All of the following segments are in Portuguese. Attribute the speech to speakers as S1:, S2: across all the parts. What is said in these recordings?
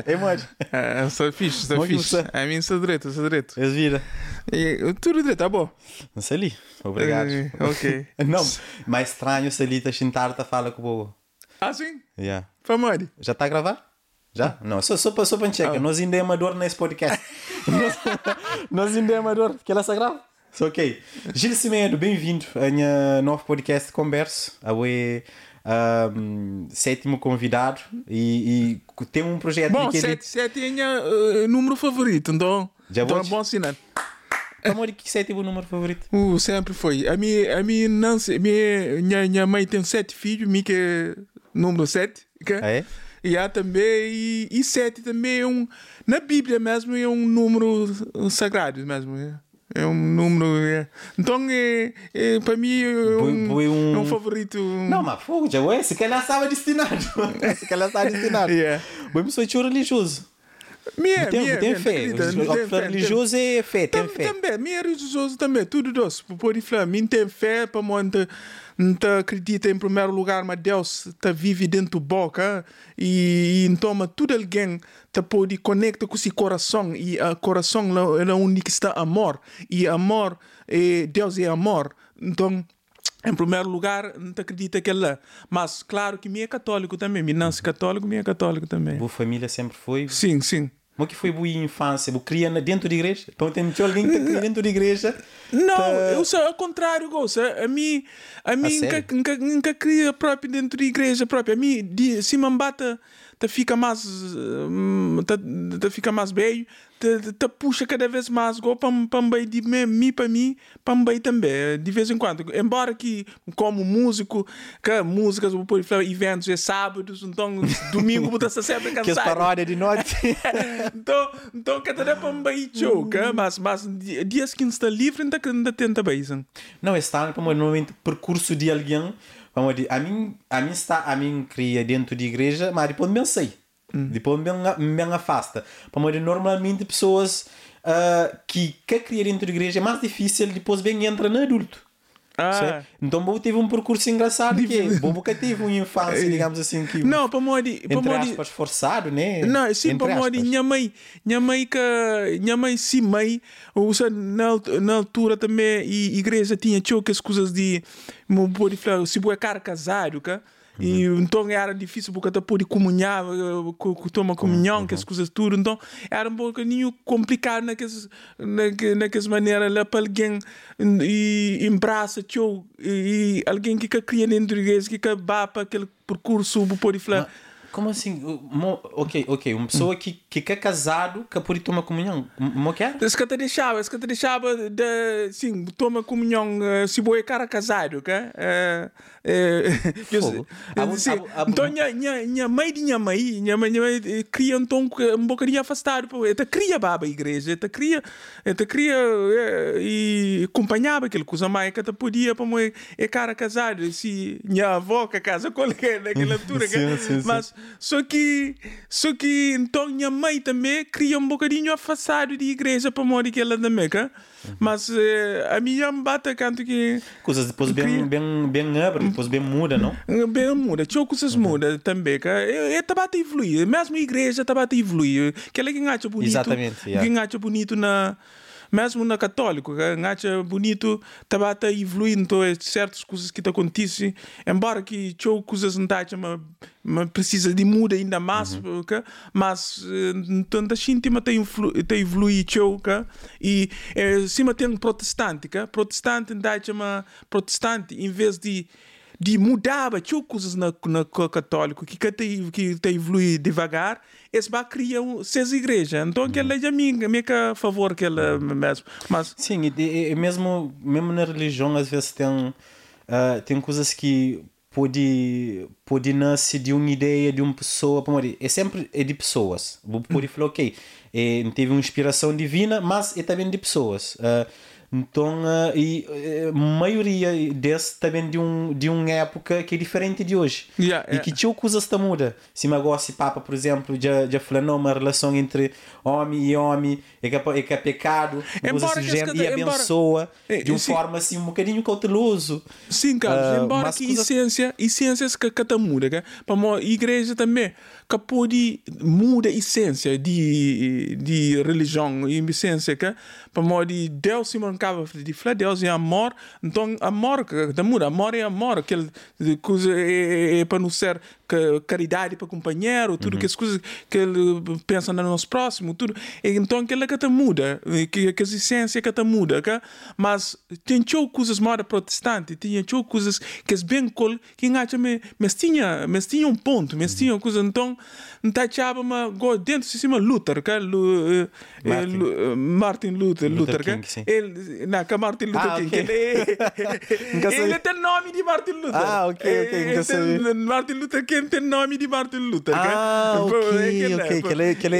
S1: É mais.
S2: Ah, sou fixe, sou
S1: Como é
S2: fixe. A mim sou direito, sou direito.
S1: És vira.
S2: E, tudo direito, tá bom.
S1: Não sei ali. Obrigado.
S2: Eh, ok.
S1: Não, mais estranho se ali sentar tá fala com o povo.
S2: Ah, sim?
S1: Yeah. Já está a gravar? Já? Não, só, só, só para checar.
S2: Ah.
S1: Nós ainda é amador nesse podcast. nós, nós ainda é amador. Que ela se grava? Ok. Gil Cimedo, bem-vindo a minha novo podcast de conversa. Um, sétimo convidado e, e tem um projeto
S2: Bom,
S1: aqui.
S2: 7, 7 é o número favorito, então.
S1: Já
S2: então é bom sinal.
S1: Como é que sétimo número favorito?
S2: Uh, sempre foi. A minha, a minha, não minha, minha, minha mãe tem sete filhos, minha que é número 7. Okay?
S1: Ah, é?
S2: E há também, e, e sete também é um, na Bíblia mesmo, é um número sagrado mesmo. É, é um número. É. Então, é, é, para mim, é um,
S1: um-
S2: é um favorito.
S1: Não, mas fogo, já é. Se calhar estava destinado. se calhar estava destinado.
S2: Yeah.
S1: Bom, sou tio religioso.
S2: Minha,
S1: Tem,
S2: minha,
S1: tem fé.
S2: fé,
S1: religioso é fé, tem fé.
S2: Também, minha religioso também, tudo doce. Por falar, mim tem fé para monta não acredita em primeiro lugar, mas Deus está vive dentro da boca e, e então tudo alguém tá pode conecta com esse coração e o coração é onde que está amor e amor é Deus é amor então em primeiro lugar, não acredita que é lá. Mas, claro que me é católico também. Me nasce católico, me é católico também.
S1: Boa família sempre foi.
S2: Sim, sim.
S1: Como que foi boa infância? Boa cria dentro da igreja? Então tem tinha alguém que cria dentro da igreja?
S2: Não,
S1: tá-
S2: eu sou ao contrário, gosta. A mim, a mim nunca, nunca, nunca cria próprio dentro da igreja própria. A mim, se me bata, tá fica mais, tá fica mais bem, tá, tá puxa cada vez mais, go para para de mim, para mim, para mim também, de vez em quando. Embora que como músico, que músicas, vou pôr eventos é sábados, então domingo vou estar sempre
S1: Que as
S2: cansado.
S1: paródias de noite.
S2: então, então cada me show, que? mas mas di- dias que está livre ainda ainda tenta bem,
S1: não, está como normalmente percurso de alguém. Vamos dizer, a mim, a mim está, a mim cria dentro da igreja, mas depois me sei. Depois me, me afasta. Vamos dizer, normalmente pessoas ah, que que cria dentro da igreja é mais difícil depois bem entra no adulto.
S2: Ah.
S1: Então, Bobo teve um percurso engraçado que é, Bobo nunca teve uma infância, digamos assim, que
S2: Não, para modi, para
S1: entre
S2: modi.
S1: aspas forçado, né?
S2: Não, sim,
S1: Entre
S2: para modi, minha mãe, minha mãe que, minha mãe sim mãe, usa na, na altura também e igreja tinha as coisas de, mo pode falar, se boa cara casado, cá. E então era difícil porque até pôde comunhar, eh, tomar comunhão, que as coisas tudo. Então era um pouquinho complicado naquelas, naque- naquelas maneiras lá para alguém e embraça tio e, alguém que cria dentro da igreja, que vá para aquele percurso, pode falar.
S1: Como assim? Mo- Ok, ok. Uma pessoa que, que é casado que pode tomar comunhão. Mo que é?
S2: Esse que te deixava, esse que te deixava de, sim, toma comunhão, eh, se boa cara casado,
S1: abu- abu-
S2: Então, minha, mãe de minha mãe, minha mãe, minha mãe eh, cria então um bocadinho afastado. Ela cria baba a igreja, ela cria, ela cria eh, e acompanhava aquele coisa mais que ela podia para mãe, é cara casado, se minha avó que casa com ele naquela altura, mas só que, só que então minha mãe também cria um bocadinho afastado de igreja para morrer que ela também, cá. Mas eh, a minha me bate canto que
S1: Coisas depois bem,
S2: Cria.
S1: bem, bem abre, depois bem muda, não?
S2: eh, bem muda, tinha coisas muda também, cá. É tá a evoluir, mesmo a igreja tá a evoluir. Que ela que acha bonito,
S1: Exatamente, yeah.
S2: que acha bonito na mesmo na católico, que acha bonito, tá a evoluir então é certas coisas que te acontecem, embora que tinha coisas não tá mas, mas precisa de muda ainda mais, okay? mas eh, então da íntima tem tem evoluir okay? e eh, cima tem protestante, protestante não chama protestante em vez de de mudar tinha coisas na, na co- católico que tem que tem evoluir devagar eles vai criar um, seis igrejas então que ela é a minha minha que a favor que ela mesmo mas
S1: Sim, e, e- mesmo, mesmo na religião, às vezes tem, ah, tem coisas que pode, pode nascer de uma ideia de uma pessoa. digo, É sempre é de pessoas. Vou Pode falar, ok, é, teve uma inspiração divina, mas é também de pessoas. Ah, Então, uh, e a maioria desse também de, um, de uma época que é diferente de hoje.
S2: Yeah,
S1: e
S2: yeah.
S1: que tinha coisas que muda. Se me gosta papa, por exemplo, já, já falou uma relação entre homem e homem, é que é, que é pecado,
S2: Embora que
S1: gente, e
S2: cada-
S1: abençoa
S2: É,
S1: de uma
S2: sim.
S1: forma assim um bocadinho cauteloso.
S2: Sim, Carlos,
S1: Ah,
S2: embora que
S1: coisa-
S2: essência, essência que que muda, que para a igreja também, que pode muda a essência de de religião e essência que para de Deus se mancava de falar Deus é amor, então amor que que muda, amor é amor, aquele coisa é, é para não ser que caridade para companheiro, tudo que as coisas que ele pensa no nosso próximo, tudo. Então aquela que te muda, que que a essência que te muda, que? mas tem coisas mais protestante, tinha coisas que é bem col, que acha me, mas tinha, mas tinha um ponto, mas tinha coisa então, não tá chava mas go dentro de cima Luther, que Lu, eh, eh,
S1: Martin.
S2: Lu- eh, Martin Luther,
S1: Luther
S2: Luther,
S1: King,
S2: que? Ele, não, que Martin Luther
S1: Ah,
S2: King,
S1: ok.
S2: ele,
S1: sabia.
S2: ele tem nome de Martin Luther.
S1: Ah, ok, ok,
S2: ele tem-. Martin Luther King tem nome de Martin Luther.
S1: Ah,
S2: que?
S1: ok,
S2: que
S1: ok, que ele- que ele-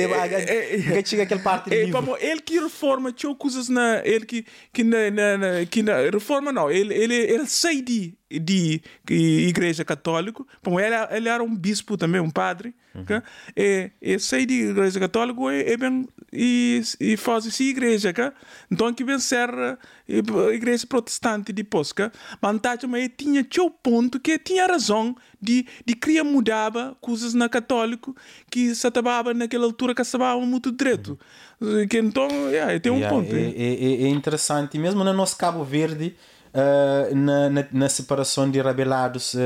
S2: é-
S1: tinha aquele parte
S2: é, pamo, ele que reforma tinha coisas na ele que que na, na- que na reforma não ele ele ele sai de de igreja católica pamo, ele ele era um bispo também um padre
S1: Uhum.
S2: que? e, e sai de igreja católica e, e, bem, e, e faz igreja que? então que vem ser eh, igreja protestante depois que? mas tá, mas ele tinha tinha o ponto que tinha razão de de querer mudava coisas na católico que se acabava naquela altura que estava muito direito que então yeah, tem um
S1: Yeah,
S2: ponto
S1: é, é- é- é interessante, e mesmo no nosso Cabo Verde, ah, na, na, na separação de rebelados, uh,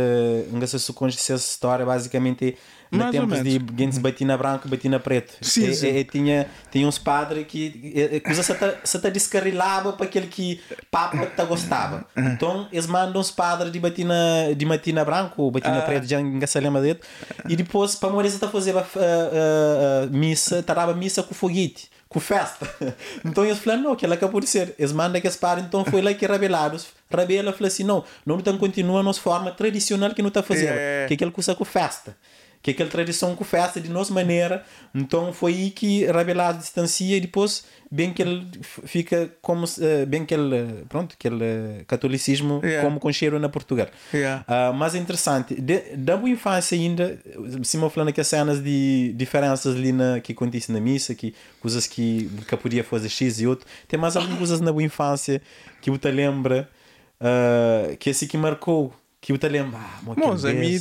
S1: não sei se conhece essa história, basicamente
S2: Mais ou
S1: tempos de gente batina branco e batina preto.
S2: Sim,
S1: É-
S2: sim.
S1: é- é- tinha, tinha uns padres que é, é, coisa se te, se te descarrilava para aquele que papa te gostava. Então eles mandam os padres de batina, de batina branco ou batina preto, já ninguém se lembra dele, e depois para morrer você fazer a, a, a, a missa, tarava missa com foguete com festa. Então eles falaram, não, aquilo acabou de ser. Eles mandam que as param, então foi lá que rebelados. Rebela falou assim, não, não estão continua a nossa forma tradicional que não está fazendo.
S2: É.
S1: Que aquele coisa com festa. Que aquela tradição com festa de nossa maneira. Então foi aí que rebelado distancia e depois bem que ele fica como eh, bem que ele pronto aquele eh, catolicismo
S2: Yeah.
S1: como com cheiro na Portugal
S2: Yeah.
S1: Ah, mas é interessante de, da boa infância ainda se me falando que as cenas de diferenças ali na, que acontecem na missa que coisas que, que podia fazer X e outro tem mais algumas coisas na boa infância que você lembra ah, que assim que marcou que ah, mo, que
S2: Mas a, mim,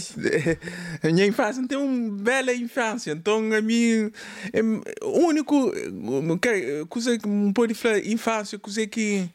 S2: a minha infância tem uma bela infância, então a mim é, único que- coisa que me pode falar infância, coisa que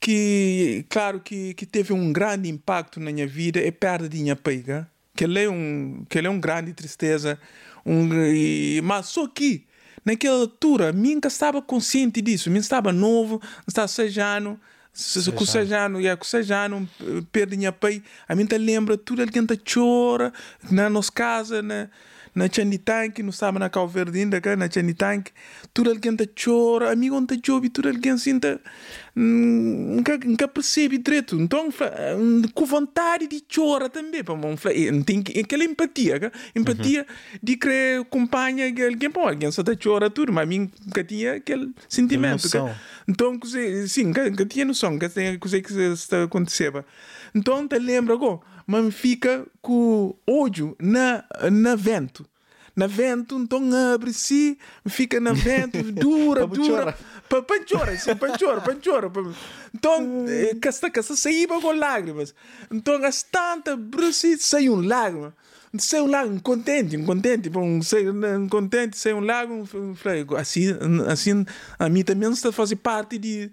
S2: que claro que, que teve um grande impacto na minha vida é perda de minha pega, que ele é um que ele é um grande tristeza, um e- mas só que naquela altura mim estava consciente disso, mim estava novo, estava seis anos se- se- com seis anos, yeah, com seis anos, eh, perdi minha pai, a mim te lembra tudo alguém te chora na nossa casa, na, na Chanditank, não estava na Cal Verde ainda, cá, na Chanditank, tudo alguém te chora, amigo onde te chove, tudo alguém sinta, nunca, nunca percebe direito, então, hum, com vontade de chorar também, para mim, eh, tem que- aquela empatia, cá, empatia de querer acompanhar alguém, pô, alguém só te chora tudo, mas a mim nunca tinha aquele sentimento. Então, sim, que tinha noção que tem coisa que está acontecendo. Então, te lembra agora, mas fica com ódio na, na vento. Na vento, então abre-se, fica na vento, dura, dura.
S1: chorar,
S2: sim, para chorar, para chorar. pa- Então, eh, que está saindo com lágrimas. Então, as tantas, bruce, sai um lágrima. Sai um lágrima, contente, contente, um contente, sai um lágrima. Assim, assim, a mim também está a fazer parte de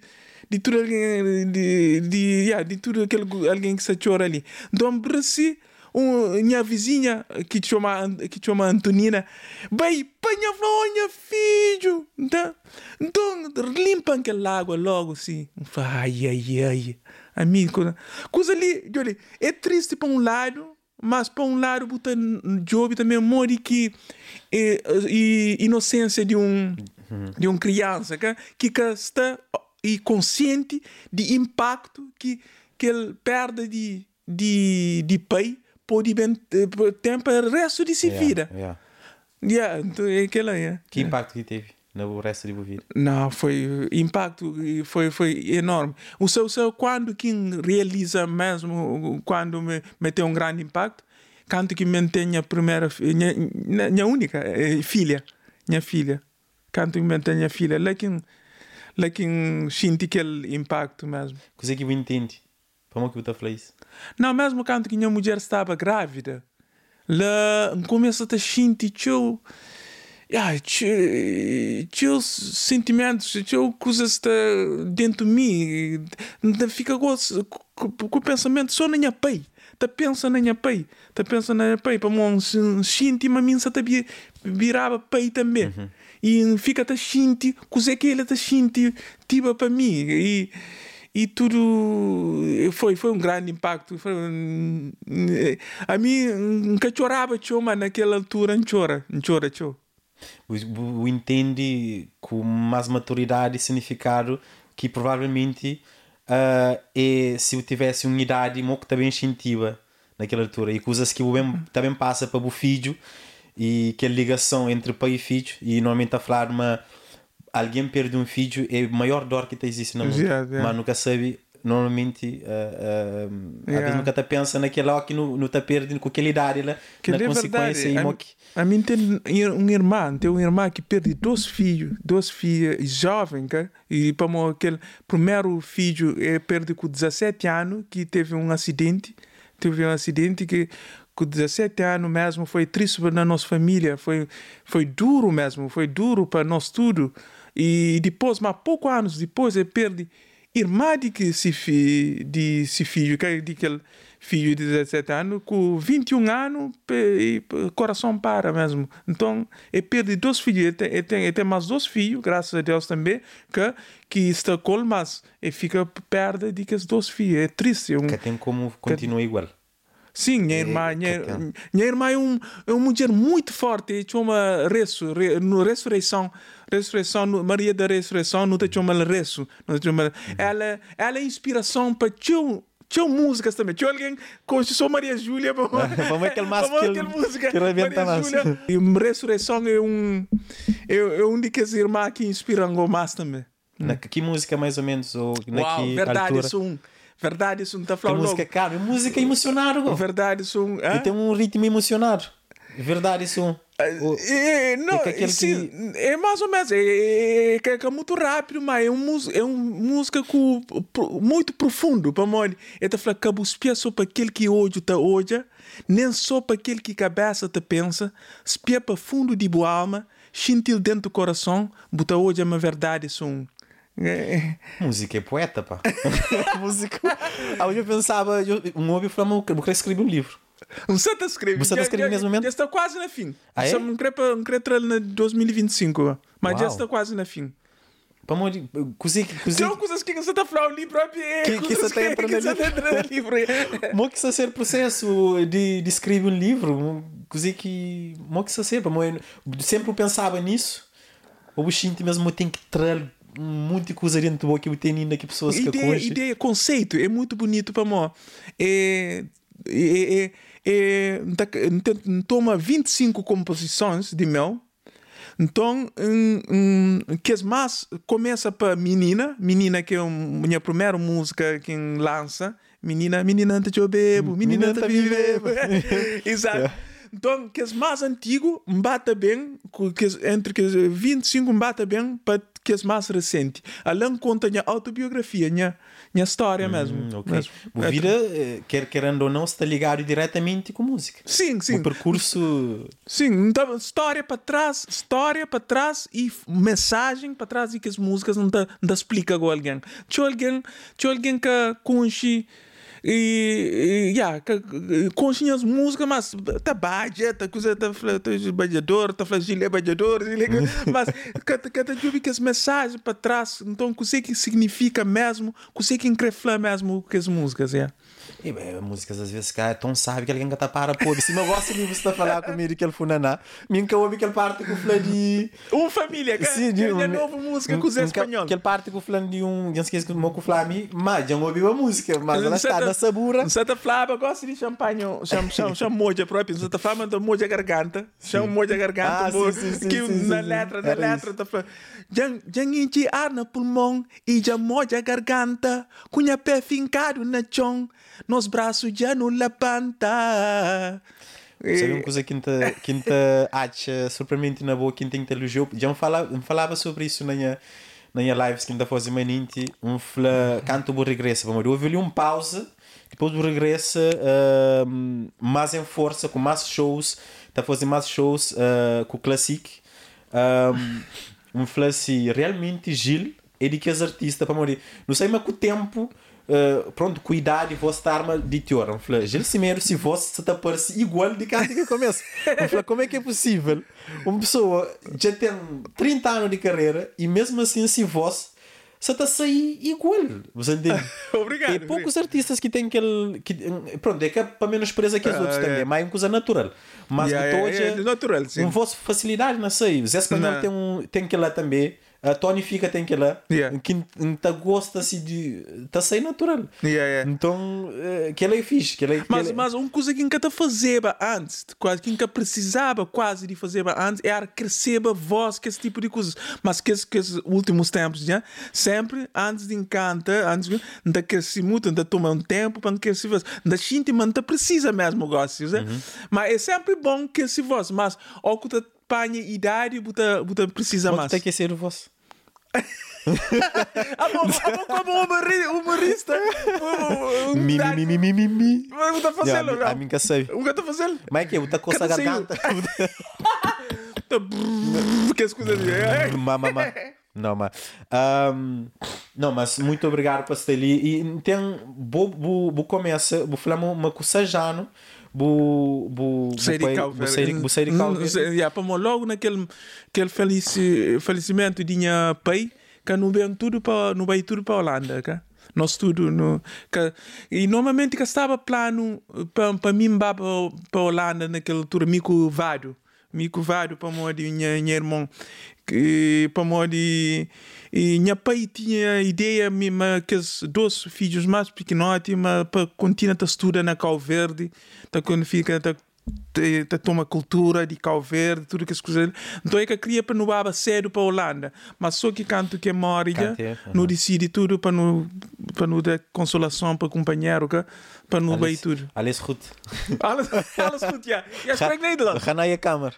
S2: de tudo alguém de, de, yeah, de tudo aquele alguém que se chora ali. Então, bruce, um, minha vizinha que chama que chama Antonina. Vai panha minha filho. Então, então limpa aquela água logo assim ai ai ai. Amigo coisa ali olha, é triste para um lado mas para um lado botar Job também mori que é, e inocência de um de um criança que que está e consciente de impacto que que ele perde de de de pai pode bem ter para o resto de sua vida
S1: Yeah, yeah.
S2: yeah, então é aquela é
S1: que impacto que teve no resto de vida?
S2: Não, foi impacto foi foi enorme. O seu seu quando quem realiza mesmo quando me, me tem um grande impacto, canto que mantém a primeira minha, minha- única eh, filha, minha filha. Canto que mantém a filha, lá quem quem sente aquele impacto mesmo.
S1: Coisa que eu entende. Como que eu estou a falar isso?
S2: Não, mesmo quando que minha mulher estava grávida, lá começa a sentir teu, ah, teu, sentimentos, teu coisas está dentro de mim, fica com, o pensamento só na minha pai. Tá pensa na minha pai, tá pensa na minha pai, para mim sentir uma minha tá virava pai também. E fica tá sentir, coisa que ele tá sentir, tipo para mim. E, e tudo foi foi um grande impacto. Foi a mim nunca chorava choma naquela altura não chora não chora
S1: O, entende com mais maturidade e significado que provavelmente ah, é se eu tivesse uma idade que também sentia naquela altura. E coisas que o também passa para o filho e que a ligação entre pai e filho e normalmente a falar uma alguém perde um filho é a maior dor que existe no mundo
S2: Yeah, yeah.
S1: mas nunca sabe normalmente ah, ah, às
S2: Yeah.
S1: vezes nunca te pensa naquela ó que não, não te perde com aquela idade lá,
S2: que
S1: na
S2: é
S1: consequência
S2: verdade a,
S1: que
S2: a mim tem um irmão tem um irmão que perde dois filhos dois filhos jovens e para aquele primeiro filho é perde com 17 anos que teve um acidente teve um acidente que com 17 anos mesmo foi triste na nossa família foi foi duro mesmo foi duro para nós tudo. E depois mas poucos anos depois ele perde irmã de que se fi, de se filho que é de aquele filho de 17 anos com 21 anos e o coração para mesmo. Então ele perde dois filhos ele tem, ele tem, ele tem mais dois filhos graças a Deus também que que está com mas ele fica perto de que os dois filhos. É triste é um,
S1: que tem como continua igual
S2: Sim, minha irmã, minha, minha irmã é, um, é uma mulher muito forte, tinha uma resu, re, no ressurreição, ressurreição, Maria da ressurreição, não tem uma resu, não tem uma, ela, ela é inspiração para tio tinha músicas também. Tinha alguém com só Maria Júlia. Vamos
S1: Vamos aquele massa que-
S2: aquela música.
S1: que arrebenta
S2: Maria
S1: mais.
S2: Júlia. E Ressurreição é um, é, é um daqueles irmãos que inspiram mais também.
S1: Na, que música mais ou menos? Ou na
S2: Uau,
S1: que
S2: verdade,
S1: altura?
S2: isso um. Verdade, isso um. Tá
S1: Que
S2: falando
S1: música,
S2: logo.
S1: cara, música emocionada. go.
S2: Verdade, isso um.
S1: E tem um ritmo emocionado. Verdade, isso. O-
S2: É, não,
S1: É
S2: sim,
S1: que-
S2: é mais ou menos, é, é, é, é muito rápido, mas é, um, é uma música com, muito profundo para mim. É tá falando que pés só para aquele que hoje tá hoje, nem só para aquele que cabeça te pensa, espia para fundo de boa alma, sentir dentro do coração, botar hoje é uma verdade, isso um. É,
S1: Música é poeta, pá. música. Ah, hoje eu pensava, eu, um homem falou, eu quero escrever um livro.
S2: você está escrevendo.
S1: Você tá escrevendo nesse momento?
S2: Já está quase na fim.
S1: Ah, é?
S2: Para- não quero entrar na 2025, mas já está quase na fim.
S1: Para morrer, cozinha, cozinha.
S2: São coisas que você está falando livro é
S1: Que- que você tá entrando
S2: que você
S1: ali.
S2: tá entrando no livro.
S1: Mo que isso ser processo de, de escrever um livro, coisa que mo que isso ser, para sempre eu pensava nisso. O sinto mesmo tem que trazer um monte de do que eu tenho ainda que pessoas que
S2: ideia, ideia, conceito é muito bonito para mim. É, é, é, é, tá- tem- toma 25 composições de meu. Então, hum, hum, que as mais começa para Menina, Menina que é um, minha primeira música que lança, Menina, Menina ante eu bebo, Menina
S1: Menina
S2: ante
S1: tá
S2: vive.
S1: vive.
S2: Então, que as mais antigo bata bem, que entre que as 25 bata bem para que as mais recentes. Além conta a minha autobiografia, minha, minha história mesmo.
S1: Hum,
S2: mesmo.
S1: O vida, eh, quer querendo ou não, está ligado diretamente com música.
S2: Sim, sim.
S1: O percurso.
S2: Sim, então história para trás, história para trás e mensagem para trás e que as músicas não te, não te explica com alguém. Tinha alguém, tinha alguém que conhece e, e yeah, as músicas, mas tá badia, tá coisa, tá tá badiador, tá gilé badiador, mas que que tá ouve que as mensagens para trás, então que sei que significa mesmo, que sei que encrefla mesmo que as músicas, yeah.
S1: E, bem, músicas às vezes cara, tão sabe que alguém que está para pô. Se eu gosto de você está a falar comigo que ele funaná, minha que ouve aquele parte que eu falei de.
S2: Uma família, que,
S1: Sim,
S2: que é
S1: um-
S2: a nova música com o Zé Espanhol.
S1: Aquele parte que eu falei de um. Já esqueci que falei a mim, mas já ouvi a música, mas ela está, na sabura.
S2: Santa Flava gosta de champanhe, chama, chama moja próprio. Santa Flava manda moja garganta. Chama moja garganta.
S1: Ah,
S2: que na letra, na letra. Tá falando. Jang inchi ar no pulmão e já moja garganta. Cunha pé fincado na chão. Nos braços já não levanta.
S1: Sabe uma coisa que inte, que inte acha surpreendente na boa, que inte elogiou? Já me falava, me falava sobre isso na minha, na minha lives que ainda fazia maninti, um fla, canto o regressa, vamos ver, houve ali um pause, depois o regressa um, mais em força, com mais shows, está a fazer mais shows uh, com o Classic, um, um fla assim, realmente Gil, é de que as artistas, para morrer, não sei, mas com o tempo, Uh, pronto, cuidar e você estar arma de teor. Eu falei, Gil Cimeiro, se você se está parece igual de cá que começa. Eu falei, como é que é possível uma pessoa já tem 30 anos de carreira e mesmo assim, se você se está a sair igual? Você entende?
S2: Obrigado.
S1: E poucos artistas que têm aquele. Que, pronto, é que é para menos presa que os outros também, é mais uma coisa natural. Mas
S2: Yeah,
S1: yeah,
S2: yeah,
S1: hoje,
S2: yeah, natural, sim.
S1: uma vossa facilidade, sei. O Zé Espanhol tem, um, tem que lá também. A Tony Fica tem que lá.
S2: Yeah.
S1: Que tá gosta assim de. Está a sair natural.
S2: Yeah, yeah.
S1: Então, eh, que ela é fixe. Que ela é,
S2: Mas,
S1: ela-
S2: mas uma coisa que nunca fazia antes, quase que nunca precisava quase de fazer antes, era crescer a voz, que esse tipo de coisas. Mas que, esse- que esses últimos tempos, já, sempre antes de encanta, antes de crescer muito, ainda toma um tempo para crescer voz. Ainda gente, mas não precisa mesmo gosto, né? Mas é sempre bom que esse voz, mas ao que tu apanha idade, você, você precisa mais.
S1: ter que ser o vosso.
S2: Como humori- humorista, um- um-
S1: Mi, mi, mi, mi, mi, mi, mi.
S2: Mas você tá fazendo, não?
S1: a mim que sei.
S2: O que eu tô fazendo?
S1: Mas é que eu tá coça a garganta.
S2: Que coisas de. Ei,
S1: Má, má, má. Não, mas. ahm, não, mas muito obrigado por estar ali. E tem. Vou, vou, vou começar. Vou falar uma, uma coisa já, não? Vou. Vou.
S2: Sei de
S1: Vou
S2: cal,
S1: vou sair vou sair de
S2: Hum,
S1: cal.
S2: sei- yeah, para logo naquele aquele felici, falecimento de minha pai, que não veio tudo para não veio tudo para Holanda, cá. Nós tudo no que, e normalmente que estava plano para para mim para para Holanda naquela altura mico vário mico vário para mo de minha minha irmão que para mo de e minha pai tinha ideia mesmo que os dois filhos mais pequenotes mas para continuar a estudar na Cal Verde tá quando fica tá te, te toma cultura de Cabo Verde, tudo que as coisas. Então é que queria para não baba sério para a Holanda, mas só que canto que
S1: Cante, aham.
S2: não decide tudo para não para não dar consolação para o companheiro, que para não vai tudo.
S1: Alles goed.
S2: Alles, alles goed, ja. Jij spreekt Nederlands.
S1: Ga naar je kamer.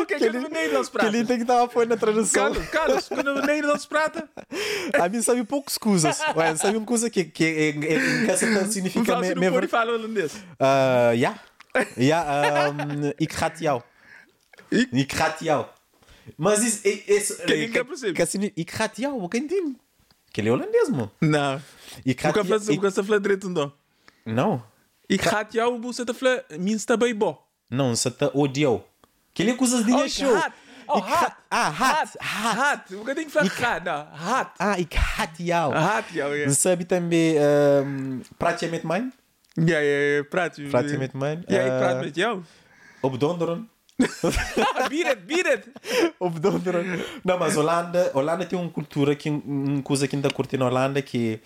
S2: Oké, kunnen we Nederlands
S1: Que ele tem que estar a na tradução.
S2: Carlos, Carlos, kunnen we Nederlands praten?
S1: A mim sabe poucas coisas. Ué, sabe uma coisa que, que é, é, que essa significa
S2: Mevrouw,
S1: me,
S2: ze
S1: me,
S2: doen voor die falen holandês.
S1: Uh, ja. Ja, um, ik gaat jou.
S2: Ik?
S1: Ik gaat jou. Mas isso... isso
S2: Que ninguém percebe.
S1: que assim, ik gaat jou, o que entende? Que ele é holandês, mano.
S2: Não.
S1: Ik gaat jou...
S2: nunca se fala direito, não.
S1: Não.
S2: Ik ga jou, você tá falando, minsta bem bom.
S1: Não, você tá odiou. Que ele coisas de
S2: Oh,
S1: show.
S2: haat. Oh,
S1: Ik
S2: haat.
S1: Ah, hat.
S2: Haat. Hoe kan ik van haat? Nou, haat.
S1: Ah, ik gaat jou.
S2: Haat jou, ja.
S1: Sabe também... Um, praat je met mij?
S2: Ja, ja, ja, praat je.
S1: Praat je met mij?
S2: Ja, ik
S1: Eh,
S2: praat met jou.
S1: Op donderen.
S2: Bied het, bied het.
S1: Op donderen. Não, mas Holanda, Holanda tem uma cultura que uma coisa que ainda curte na Holanda que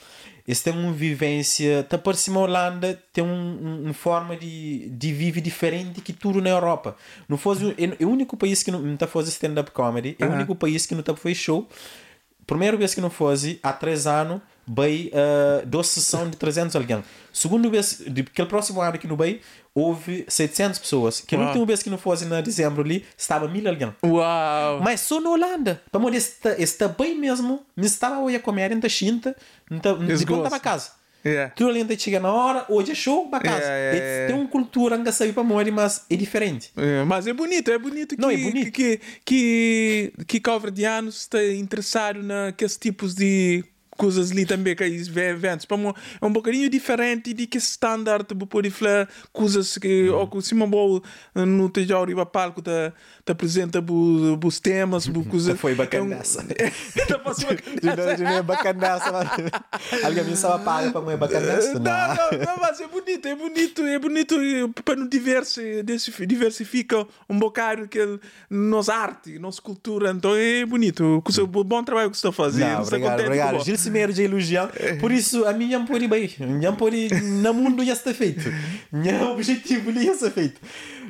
S1: eles têm uma vivência, tá por cima Holanda tem um, um, uma forma de, de viver diferente que tudo na Europa. Não fosse é, o único país que não está fazendo stand-up comedy, é o único país que não está fazendo show. Primeira vez que não fosse, há três anos, veio uh, duas sessões de 300 alguém. Segunda vez, aquele próximo ano que não veio, houve 700 pessoas. Que a última vez que não fosse, na dezembro ali, estava mil alguém.
S2: Uau.
S1: Mas só na Holanda. Para morrer, está, está bem mesmo. Me estava a comer. Então,
S2: Eles
S1: de quando
S2: gostam.
S1: estava a casa.
S2: Ja.
S1: Tu ali ainda chega na hora, hoje é show para casa.
S2: É,
S1: Eles
S2: é.
S1: têm uma cultura que sabe para morrer, mas é diferente.
S2: É, mas é bonito, é bonito que,
S1: Não, é bonito.
S2: que, que, que calverdianos estão interessados naqueles tipos de coisas ali também, que eles vê eventos. Para é um bocadinho diferente de que standard, para poder falar coisas que, ou que se uma boa no teu arriba palco, te, te apresenta os temas, coisas.
S1: Foi
S2: É. Tá passando
S1: De não, de não é bacanaça. mas- Alguém me estava paga para morrer bacanaça?
S2: Não, não, não, mas é bonito, é bonito, é bonito eh, para diversifi- diversifica um bocado que nossa arte, nossa cultura, então é bonito. Seu bom trabalho que você está fazendo.
S1: Obrigado, obrigado. Primeiro de elogiar. Por isso, a minha pode bem. Não pode. No mundo já está feito. Meu objetivo já está feito.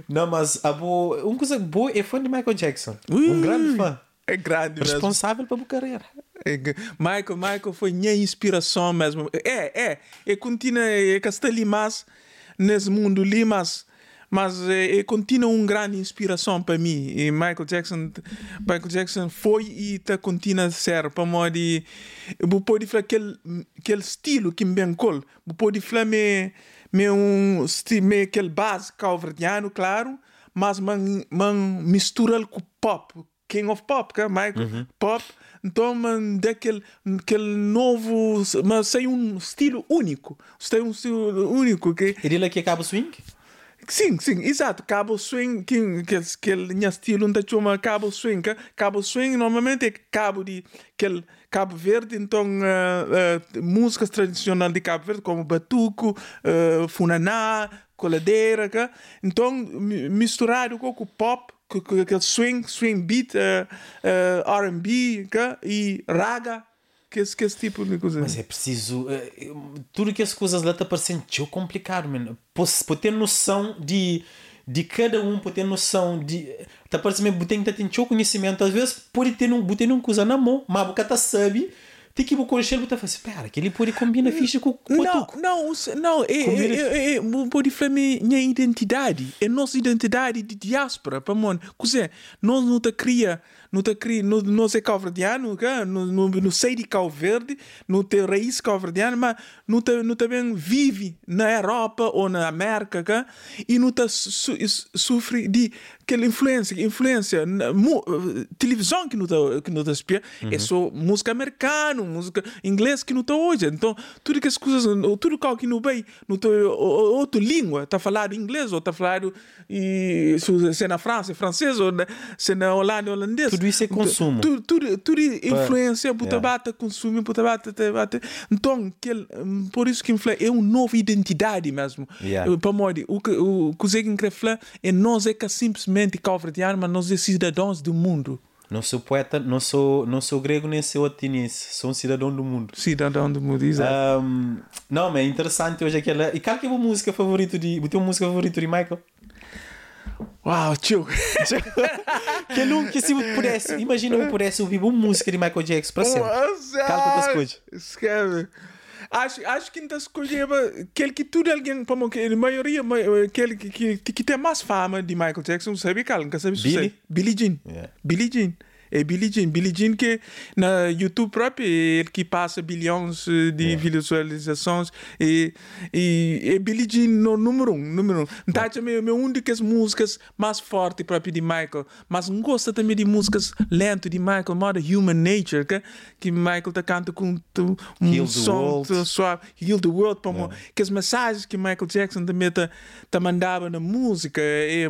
S1: Não, mas a boa. Uma coisa boa é fã de Michael Jackson. Um grande fã.
S2: É grande mesmo.
S1: Responsável pela carreira.
S2: É Michael, Michael foi minha inspiração mesmo. É, é. E continua, é que está ali mais nesse mundo ali, mas, é, é, continua uma grande inspiração para mim. E Michael Jackson, Michael Jackson foi e tá, continua a ser. Para mim, de, eu pode falar aquele, aquele estilo que me bem col. Eu pode falar me, me um me aquele base calverdiano, claro, mas man, man mistura com pop. King of Pop, que é Michael Pop. Então, man, daquele aquele novo, mas sem um estilo único. Tem um estilo único que
S1: E dele aqui acaba o swing?
S2: Sim, sim, exato. Cabo swing, que, que, que ele estilo não chama cabo swing. que Cabo swing normalmente é cabo de aquele Cabo Verde, então uh, uh, músicas tradicionais de Cabo Verde como batuco, uh, funaná, coladeira, que? então mi- misturado com o pop, com aquele swing, swing beat, R&B que? e raga, que esse, que esse tipo de coisa.
S1: Mas é preciso. eh, tudo que as coisas lá está parecendo tão complicado, mano. Por ter noção de, de cada um, por ter noção de. Está parecendo que tem que ter conhecimento. Às vezes pode ter um, ter um coisa na mão, mas você tá sabe. Tem que para o você fala assim: pera, que ele pode combinar ficha com o
S2: Não, não, o- não, é,
S1: Combina-
S2: é, é, é, pode falar minha identidade, é nossa identidade de diáspora, para mim. Coisa, nós não te cria, não te cria, não, nós é calverdiano, não, não, não sei de Cabo Verde, não tem raiz calverdiana, mas não, te, não também vive na Europa ou na América, cá, e não te su, sofre de aquela influência, influência, na, mu, televisão que não te, que não te espia, é só música americana, música inglesa que não está hoje. Então, tudo que as coisas, tudo que que não bem, não tem outra língua, está falado inglês ou está falado e se se é na França, é francês ou na- se é na Holanda, é holandês.
S1: Tudo isso é consumo.
S2: Tudo, tudo, tudo influência, puta bata, consumo, puta bata, bata. Então, aquele, hum, por isso que é uma nova identidade mesmo.
S1: Yeah.
S2: Para mim, o que o que eu quero falar é nós é que simplesmente calverdiano, mas nós é cidadãos do mundo.
S1: Não sou poeta, não sou, não sou grego nem sou atinense. Sou um cidadão do mundo.
S2: Cidadão do mundo, exato.
S1: Um, não, mas é interessante hoje aquela. E qual que é a música favorita de. O teu música favorita de Michael?
S2: Uau, tio.
S1: Que não, que se eu pudesse, imagina eu pudesse ouvir uma música de Michael Jackson para sempre. Que tu escolhe?
S2: Escreve. Acho, acho que não escolheu aquele que tudo alguém, como que a maioria, ma- aquele que, que, que tem mais fama de Michael Jackson, sabe qual? Nunca sabe
S1: Billy?
S2: Billie Jean.
S1: Yeah.
S2: Billie Jean. É Billie Jean. Billie Jean que na YouTube próprio, é ele que passa bilhões eh, de visualizações e, e é Billie Jean no número um, número um. Então, é meu, meu uma das músicas mais fortes próprio de Michael, mas gosta também de músicas lentas de Michael, moda Human Nature, que, que Michael tá canta com tu- um
S1: Heal
S2: som suave, Heal the World, para que as mensagens que Michael Jackson também tá, tá mandava na música é,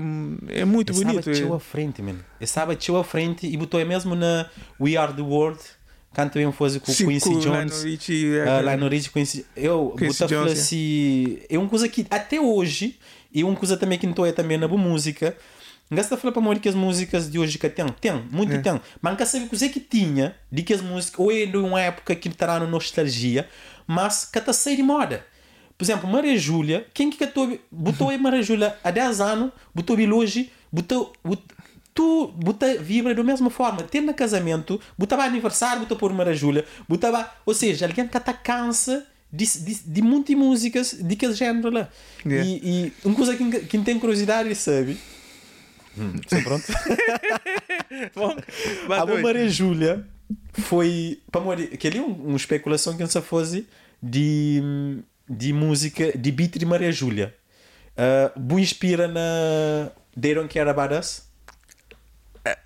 S2: é muito
S1: Eu
S2: bonito.
S1: estava à frente, mano. Eu estava à frente e botou é mesmo na We Are the World. Canta bem fazer com o Quincy
S2: com o
S1: Jones.
S2: Lionel Richie, é,
S1: Ah, Lionel Richie, Quincy. Eu
S2: Quincy
S1: botou
S2: Jones, é.
S1: assim. É uma coisa que até hoje, e uma coisa também que não é também na boa música. Gasta falar para mim que as músicas de hoje que tem, tem, muito
S2: É.
S1: tem. Mas nunca sabe coisa que tinha de que as músicas, ou é de uma época que estará na nostalgia, mas que está sair de moda. Por exemplo, Maria Júlia, quem que catou, botou aí Maria Júlia há 10 anos, botou hoje, botou, bot- tu bota vibra da mesma forma. Ter no casamento, botava aniversário, botou por Maria Júlia, botava, ou seja, alguém que está cansa de, de, de muitas músicas de aquele género lá.
S2: Yeah.
S1: E, e uma coisa que quem tem curiosidade sabe. Hum, está pronto?
S2: Bom,
S1: A. Maria Júlia foi. Para morrer, que ali é um- uma especulação que não se fosse de, de música de beat de Maria Júlia. Uh, bu inspira na They Don't Care About Us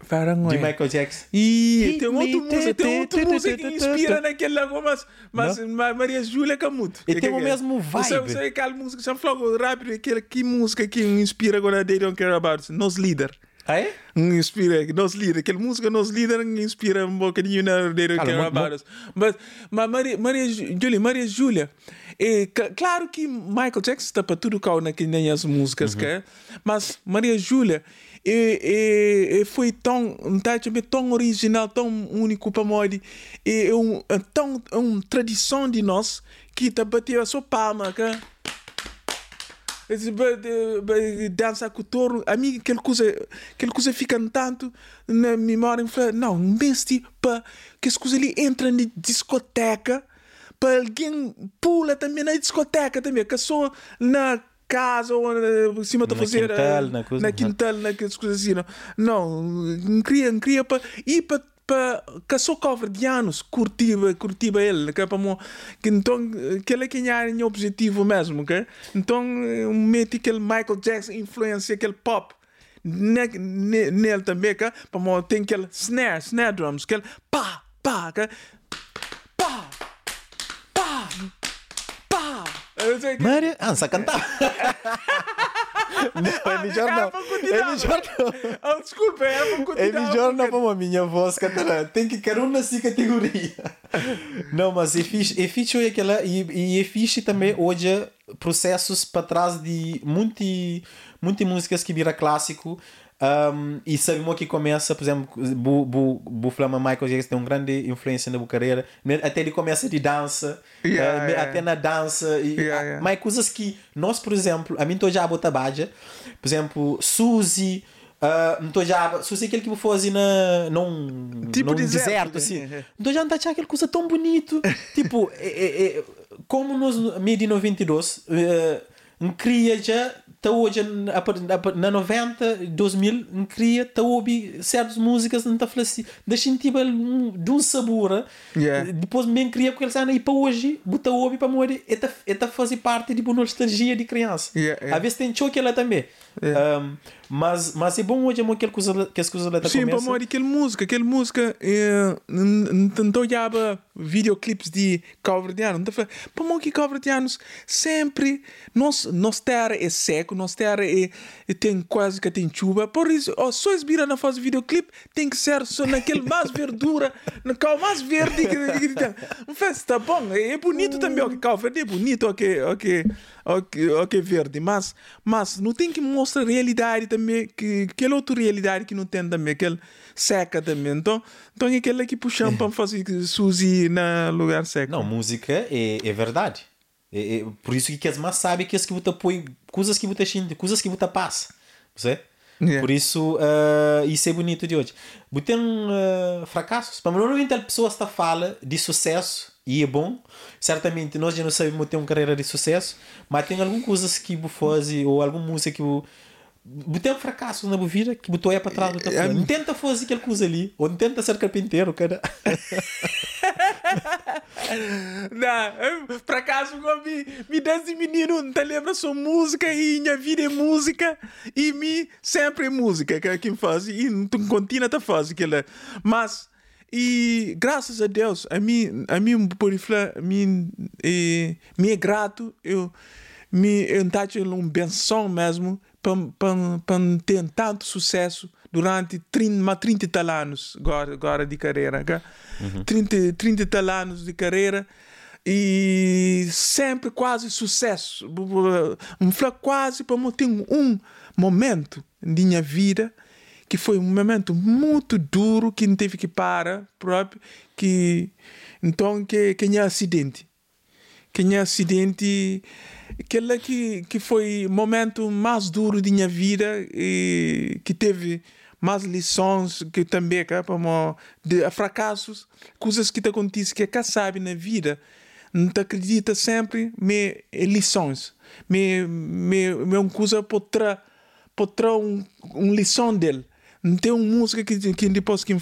S2: Parang,
S1: de. Michael Jackson.
S2: E tem
S1: me,
S2: outra música,
S1: te,
S2: tem
S1: te,
S2: outra música que inspira lago, mas, mas Ma- Maria Júlia Camuto.
S1: E tem o mesmo vibe.
S2: Você sabe aquela música, já falou rápido, aquela que música que inspira agora They Don't Care About Us, Nos Líder.
S1: Ah, é?
S2: Inspira, Nos Líder, aquela música Nos Líder inspira um bocadinho na They Don't Care About Us. Mas, mas Maria, Maria Jú- Júlia, Maria Júlia, é, cl- claro que Michael Jackson está para tudo cá naquele nem as músicas, que é, mas Maria Júlia e, e, e foi tão, tá, tão original, tão único para nós. E é um, é tão, é uma tradição de nós que tá bateu a sua palma, que dança com o touro, a mim aquela coisa, aquela coisa fica tanto na memória, não, mestre para que as coisas ali entram na discoteca, para alguém pula também na discoteca também, que só na casa ou em cima de fazer
S1: quintal, na coisa,
S2: na quintal, naquelas coisas assim, não, não, queria, queria para ir para que sou cover de anos curtiva curtiva ele que é para que então aquele que é o objetivo mesmo que então mete aquele Michael Jackson influência aquele pop nele também que para tem aquele snare snare drums aquele pá pá que pá pá pá
S1: Maria, ah, cantar. Não, é melhor não. É melhor não.
S2: Oh, desculpa, é para continuar.
S1: É melhor não para a minha voz cantar. Tem que querer uma nessa categoria. Não, mas é fixe, é fixe aquela, e, e é fixe também hoje processos para trás de muitas muitas músicas que vira clássico um, e sabemos que começa, por exemplo, bu, bu, bu Flama Michael Jackson tem uma grande influência na sua carreira. Até ele começa de dança,
S2: yeah,
S1: uh,
S2: yeah.
S1: até na dança. E,
S2: Yeah, yeah.
S1: Mas coisas que nós, por exemplo, a mim estou já a botar baja, por exemplo, Suzy. Uh, estou já Suzy é aquele que fazer na, num,
S2: Tipo
S1: num
S2: deserto,
S1: deserto,
S2: né?
S1: assim. Então já não está aquela coisa tão bonito. tipo, é, é, é, como nos meio de 92, uh, um cria já tá hoje na, na 90, 2000, um cria tá ouve certas músicas não tá falando assim, deixa tipo de um sabor.
S2: Yeah.
S1: Depois bem cria porque eles andam aí para hoje, bota ouve para morrer, é tá, é tá fazer parte de uma nostalgia de criança.
S2: Yeah, yeah.
S1: Às vezes tem choque lá também. Um, mas, mas é bom hoje que, coisa, que as coisas lá
S2: Sim, para morrer aquela música, aquela música, eh, não olhava videoclipes de coverdianos, não para morrer que coverdianos sempre, nós, nós terra é seco, nós terra é, é, tem quase que tem chuva, por isso, oh, só esbira na fase videoclipe, tem que ser só naquele mais verdura, no cal mais verde que, que, tem. Tá bom, é bonito também, ok, cal verde é bonito, ok, ok, ok, ok, verde, mas, mas não tem que mostrar realidade também, que aquela outra realidade que não tem também, aquele seca também, então, então é aquele que puxam para fazer Suzy na lugar seco.
S1: Não, música é, é verdade. É, é, por isso que as mais sabe que as que você põe, coisas que você sente, coisas que você passa. Você?
S2: Yeah.
S1: Por isso, uh, isso é bonito de hoje. Você tem uh, fracassos. Para normalmente as pessoas está fala de sucesso e é bom. Certamente nós já não sabemos ter uma carreira de sucesso, mas tem algumas coisas que você faz ou alguma música que você tem um fracasso na vida que você olha para trás do
S2: É,
S1: Não tenta fazer aquela coisa ali, ou não tenta ser carpinteiro, cara.
S2: Não, por acaso me, me desde menino não te lembra só música e minha vida é música e me sempre é música que quem faz e não continua a fazer aquilo. Mas e graças a Deus a mim a mim por falar me é, me é grato eu me eu um benção mesmo para ter tanto sucesso durante 30, mais 30 tal anos agora, agora de carreira. Okay? 30, 30 tal anos de carreira e sempre quase sucesso. Quase para ter um momento de minha vida que foi um momento muito duro que não teve que parar próprio que então que que tinha acidente que tinha acidente aquele que que foi o momento mais duro da minha vida e que teve mais lições que também como de fracassos coisas que te acontecem que cá sabe na vida. Não te acredita sempre é lições. Mas é uma coisa para para um, um lição dele tem uma música que, que depois que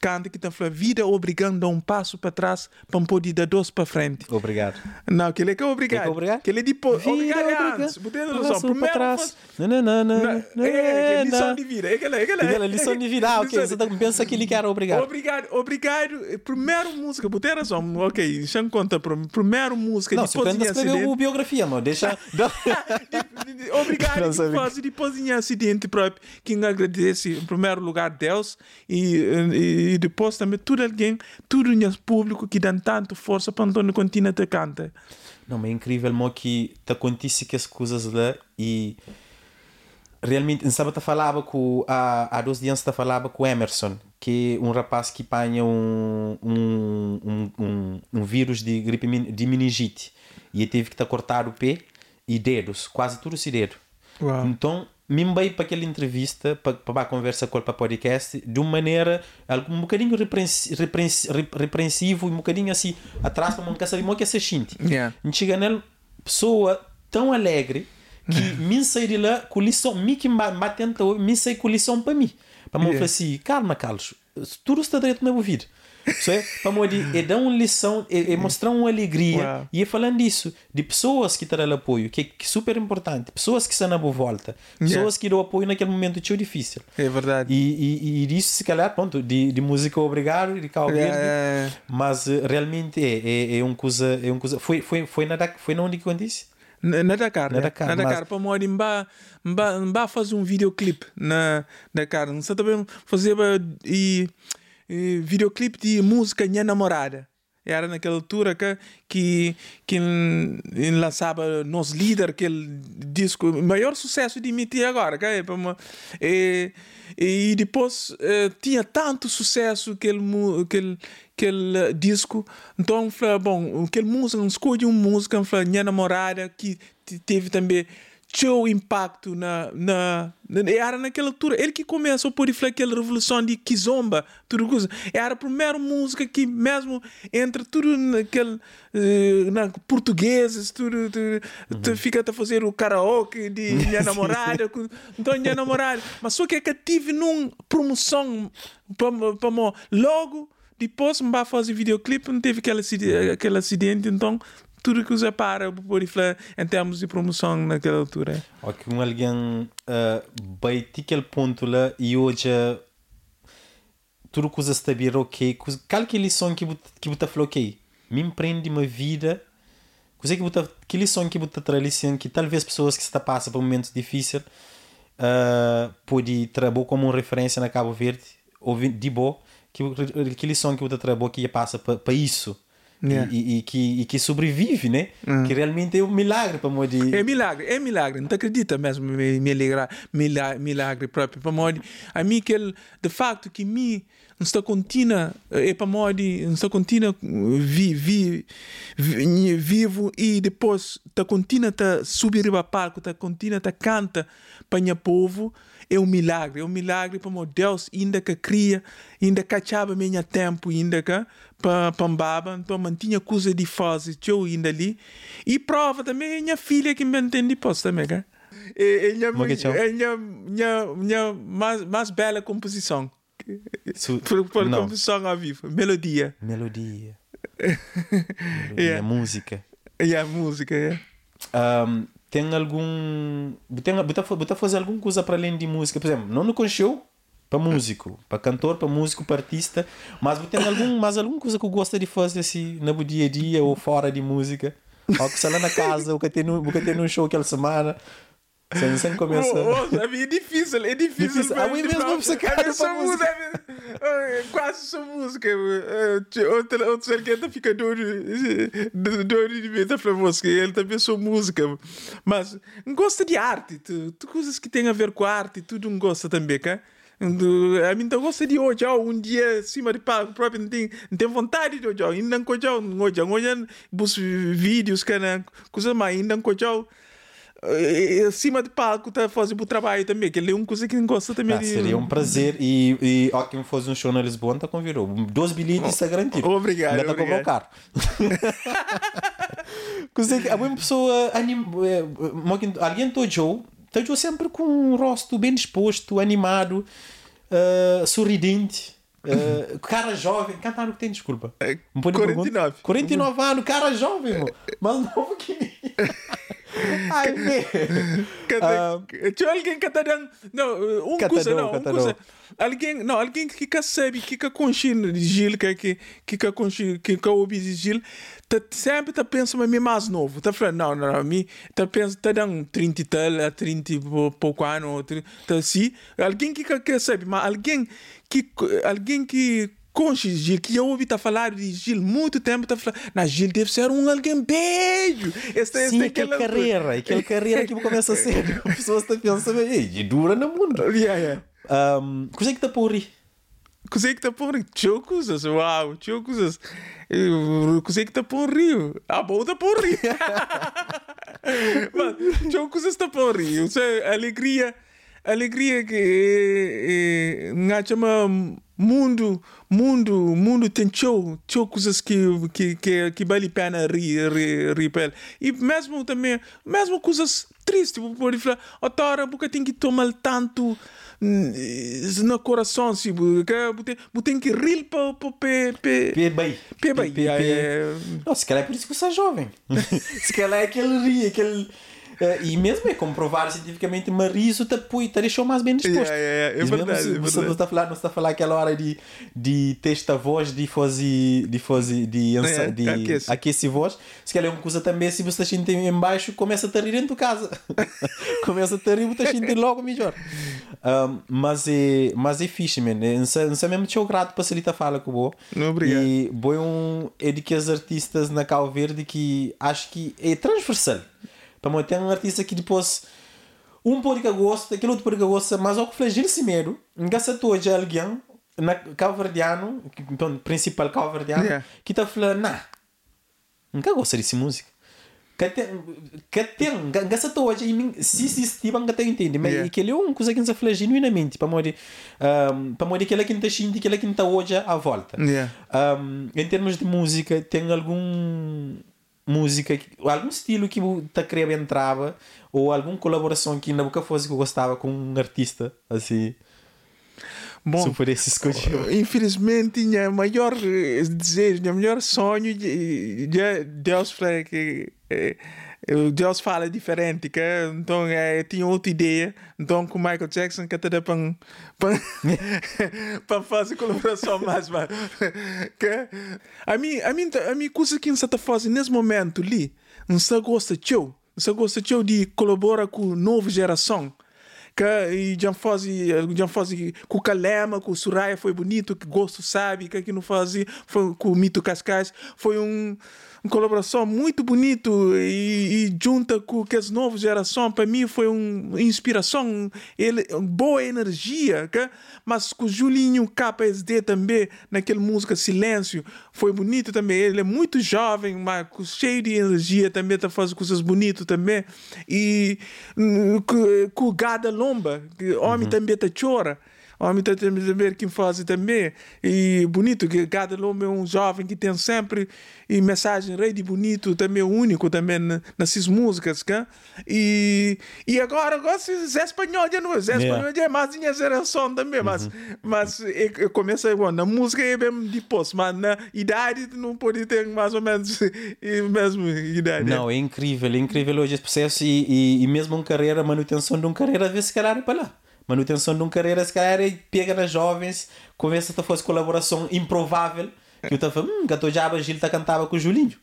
S2: canta que está falando vida obrigando a um passo para trás para poder dar dois para frente
S1: Obrigado.
S2: não, que ele é que é obrigado.
S1: Que é obrigado?
S2: Que ele é depois.
S1: Vida
S2: Obrigado
S1: obriga-
S2: antes. Botei
S1: Passo
S2: noção.
S1: para
S2: Primeiro
S1: trás. Não, não, não, não, não,
S2: É, é,
S1: não.
S2: lição de vida. É aquela, é aquela.
S1: Aquela lição de vida, ah, ok. Você tá- pensa que ele quer obrigado.
S2: Obrigado, obrigado. Primeiro música, botei razão. Ok, deixa eu contar. prim- Primeiro música,
S1: Não,
S2: depois de
S1: escreveu biografia, não. Deixa.
S2: De- de- Obrigado
S1: Não
S2: que faz depois de acidente próprio. Quem agradece, em primeiro lugar, Deus e, e, e depois também tudo alguém, tudo o público que dá tanto força para Antônio continua a cantar.
S1: Não, mas é incrível, mo, que te acontece que as coisas lá e realmente, em sábado falava com, há, há dois dias eu falava com o Emerson, que é um rapaz que apanha um, um, um, um, um vírus de gripe de meningite e teve que estar cortar o pé e dedos, quase tudo esse dedo.
S2: Uau.
S1: Então, me veio para aquela entrevista, para, para a conversa com para o podcast, de uma maneira um bocadinho reprensi, reprensi, rep- repreensivo e um bocadinho assim, atrás para quer saber o que é ser xinte.
S2: Yeah.
S1: Chega nele, pessoa tão alegre que me sai de lá com lição, me que batenta, me sai com lição para mim. Para me
S2: Yeah.
S1: falar assim, calma, Carlos, tudo está direito na vida. Isso é, para me é dar uma lição, é, é mostrar uma alegria
S2: Uau.
S1: e é falando disso, de pessoas que te dão apoio, que é super importante, pessoas que estão na boa volta, pessoas
S2: Yeah.
S1: que dão apoio naquele momento tão difícil.
S2: É verdade.
S1: E, e, e disso, se calhar, pronto, de, de música obrigado, de
S2: Yeah,
S1: mas eh, realmente é, é, é uma coisa, é uma coisa. Foi, foi, foi, na, foi na onde que eu disse?
S2: Na na Dakar,
S1: Na
S2: né?
S1: Dakar,
S2: na Dakar,
S1: mas-
S2: para mora em Mbá, Mbá, Mbá fazer um videoclipe na Dakar. Não sei também fazer eh, e, e videoclipe de música Minha Namorada. Era naquela altura que, que, que em lançava Nos Líder, aquele disco, maior sucesso de mim agora. Que é, uma- e, e depois eh, tinha tanto sucesso aquele, aquele, aquele eh, disco. Então, falei, bom, aquele música, escolhi uma música, falei, minha namorada, que te- teve também seu impacto na, na, era naquela altura. Ele que começou por falar aquela revolução de Kizomba tudo coisa era a primeira música que mesmo entre tudo naquele eh, na portugueses tudo, tudo tu fica a fazer o karaoke de minha namorada então minha namorada. Mas só que é que tive numa promoção para para logo depois me vai fazer videoclipe não teve aquele acidente então tudo que usa para por falar em termos de promoção naquela altura
S1: que um alguém uh, vai ter aquele ponto lá e hoje uh, tudo coisa está bem ok. Qual que é lição que que você falou ok? Me empreende uma vida. Que você, que lição que você traz que talvez pessoas que está passando por momentos difíceis uh, pode trabalhar como uma referência na Cabo Verde ou de boa que, que lição que você trabalhou que passa para isso.
S2: Yeah.
S1: E, e, que, e que sobrevive, né? Que realmente é um milagre para de...
S2: É milagre, é milagre. Não te acredita mesmo me, me alegra, milagre, milagre próprio. Para mim, a mim que ele, de facto que mim não está contínua, é para mim, não está contínua vi, vi, vi, vivo e depois está contínua tá subir para palco, está contínua tá canta para o povo. É um milagre, é um milagre para Deus ainda que cria, ainda que achava minha tempo ainda que para pambaba, então mantinha coisa de fazer, eu ainda ali. E prova também é minha filha que me entende depois também, cara. É, é, minha,
S1: é
S2: é minha, minha, minha mais, mais bela composição.
S1: Su-
S2: Por, por
S1: Não.
S2: composição ao vivo, melodia.
S1: Melodia. Melodia,
S2: Yeah.
S1: música.
S2: E a música, é.
S1: Ahm, tem algum. Tem, bota, bota fazer alguma coisa para além de música? Por exemplo, não no concheu para músico, para cantor, para músico, para artista, mas tem algum, mais alguma coisa que eu gosto de fazer assim, no dia a dia ou fora de música? Ou que sei lá na casa, ou que tem num show aquela semana. Sem, sem começar.
S2: Oh, oh, é difícil, é difícil.
S1: Difícil. oui,
S2: de
S1: mesmo você cara
S2: só música. é, Quase só música. Outra, outra cerqueta fica doido, de para música. Ele também só música. Mas gosta de arte. Tu, tu coisas que têm a ver com arte, tudo não gosta também, cá? Do- A mim então gosta de hoje, um dia acima de palco próprio, não tem, não tem vontade de hoje, ainda não hoje, hoje, hoje, vídeos, cara, coisa mais, ainda não hoje, acima de palco tá fazendo o trabalho também, que ele é uma coisa que gosta também
S1: Ah,
S2: de...
S1: seria um prazer. E, e ó, quem fosse um show na Lisboa, tá convidou. Dois bilhetes está garantido.
S2: Obrigado,
S1: Ainda está a cobrar o caro. Coisa que a uma pessoa anim... eh, eh, alguém está Joe, sempre com um rosto bem disposto, animado, eh, sorridente. eh, cara jovem, cantar o que tem, desculpa.
S2: É,
S1: Me pode
S2: 49.
S1: perguntar? 49 anos, cara jovem, irmão. mais novo que mim. Ai, vê. Ah,
S2: Tinha alguém que dando. Não, um
S1: Catador,
S2: coisa, não, um coisa. Alguém, não, alguém que que sabe, que que conchina de Gil, que que que que conchina, que que ouve de Gil, tá sempre tá pensando em mim mais novo. Tá falando, não, não, não, mim, tá pensando, tá dando 30 e tal, a 30 e pou- pouco ano, tá assim. Alguém que que sabe, mas alguém que alguém que conche Gil, que eu ouvi tá falar de Gil muito tempo, tá falando, na Gil deve ser um alguém beijo.
S1: Esta, Sim, esta, aquela carreira, aquela carreira que começa a ser, as pessoas estão pensando, e dura no mundo.
S2: Yeah, yeah.
S1: Um, coisa que tá por rir?
S2: Coisa que tá por rir? Tchau coisas, uau, tchau coisas. Coisa que tá por rir? A boa tá por rir. Mas, tchau coisas tá por rir. Isso é alegria alegria que nga chama mundo mundo mundo tem show show coisas que que que que vale pena rir rir rir e mesmo também mesmo coisas tristes pode falar agora porque tem que tomar tanto no coração? Se que tem que rir para para
S1: pe bem.
S2: pe bem.
S1: Se calhar é por isso que você é jovem. Se calhar é aquele rir aquele Uh, e mesmo é comprovar cientificamente, mas isso te, pui, te deixou mais bem disposto.
S2: Yeah, yeah, yeah. É verdade,
S1: mesmo,
S2: é
S1: você não está a falar, não está a falar aquela hora de, de testa voz, de fazer, de fazer, de,
S2: é,
S1: de aquece. aquece voz. Se calhar é uma coisa também, se você está em baixo, começa a rir dentro de casa. começa a rir, você sentir logo melhor. Um, mas, é, mas é fixe, man. Não sei mesmo te grato para ele fala com o
S2: Obrigado.
S1: E boi um, é de que as artistas na Cal Verde que acho que é transversal. Para tem um artista que depois um pode que gosta, aquele outro que gosta, mas ao que flagel se medo, engaçatou de alguém na calverdiano, então principal calverdiano, yeah. que está falando, nah, nunca gosta dessa música. Que tem, que tem, gasta hoje, se se se tiver que entende, mas yeah. aquele é uma coisa que se fala genuinamente, para morrer, um, para morrer aquela que está sentindo, aquela que está hoje à volta.
S2: Yeah.
S1: Um, em termos de música, tem algum música, algum estilo que tá querendo entrava ou alguma colaboração que nunca fosse que eu gostava com um artista assim.
S2: Bom,
S1: Super esse escolheu.
S2: infelizmente, minha maior desejo, meu maior sonho de, de Deus para que Deus fala diferente, que então é, tinha outra ideia, então com Michael Jackson que até para para fazer colaboração mais, mas que a mim a mim a mim coisa que está fazendo nesse momento ali, não se gosta de não se gosta de colaborar com nova geração que e já faz já faz com o Calema com o Suraya foi bonito que gosto sabe que aqui não fazia foi com o Mito Cascais foi um uma colaboração muito bonito e, e junta com que as novas gerações para mim foi uma inspiração ele boa energia que? mas com o Julinho KSD também naquela música Silêncio foi bonito também ele é muito jovem mas cheio de energia também está fazendo coisas bonitas também e hum, com, o Gada Lomba homem uhum. também está chora homem está a ver quem faz também. E bonito, que cada homem é um jovem que tem sempre e mensagem rei de bonito, também único também nessas músicas. Que? E, e agora, gosto Zé Espanhol de novo. Zé Espanhol é mais minha geração também, mas, uhum. mas eu começo bom, na música é bem depois, mas na idade não pode ter mais ou menos a mesma idade.
S1: Não, é incrível, é incrível hoje esse processo e, e, e mesmo uma carreira, manutenção de uma carreira, às vezes se calhar é para lá manutenção de uma carreira, se calhar, e pega nas jovens, conversa que fosse colaboração improvável. Que eu estava hum, Gato Jaba Gil tá cantava com o Julinho.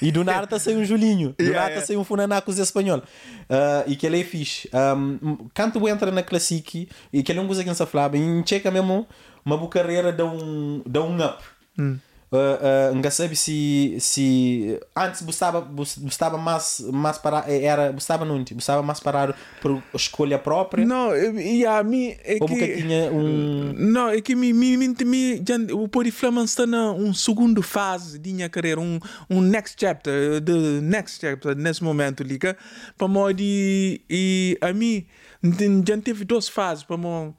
S1: E do nada tá saiu um Julinho. Do yeah, nada tá saiu um Funanacos espanhol. Uh, e que ele é fixe. Um, quando entra na Classic, e que ele é um coisa que não se falava, em checa mesmo, uma boa carreira dá um, dá um up.
S2: Hum
S1: uh, uh, sabe se se antes buscava buscava mais mais para era buscava não buscava mais parar por escolha própria?
S2: Não e a mim é
S1: ou que tinha um
S2: não é que me me me, me o Poriflaman está na um segundo fase de minha carreira um um next chapter the next chapter nesse momento liga para modo e a mim já teve duas fases para modo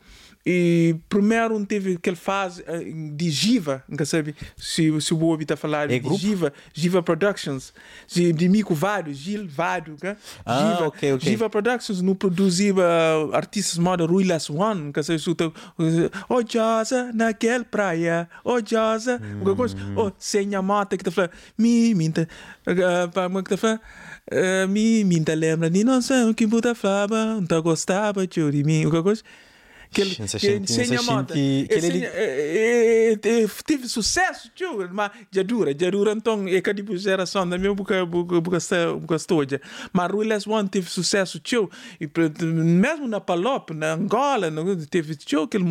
S2: e primeiro teve aquele fase eh, de Giva, não sabe se, se o Bobi está a falar
S1: é
S2: de Giva, Giva Productions, de, de Mico Vário, Gil Vário,
S1: ah,
S2: Giva,
S1: okay, okay.
S2: Giva Productions não produzia uh, artistas moda Rui Las One, não sabe se o oh Josa naquela praia, oh Josa, hum. coisa, oh Senha Mata que está falando, mi minta, uh, que está falando Uh, mi minta lembra de não sei o que puta falava, não gostava de mim, que coisa que ele, que ele moda.
S1: que ele-
S2: Ensina- eh, eh, Teve sucesso, tio, mas já dura, já dura, então, é que tipo geração da minha boca, boca, boca, estoja. Mas Rui Les One teve sucesso, tio, e mesmo na Palop, na Angola, teve, tio, que ele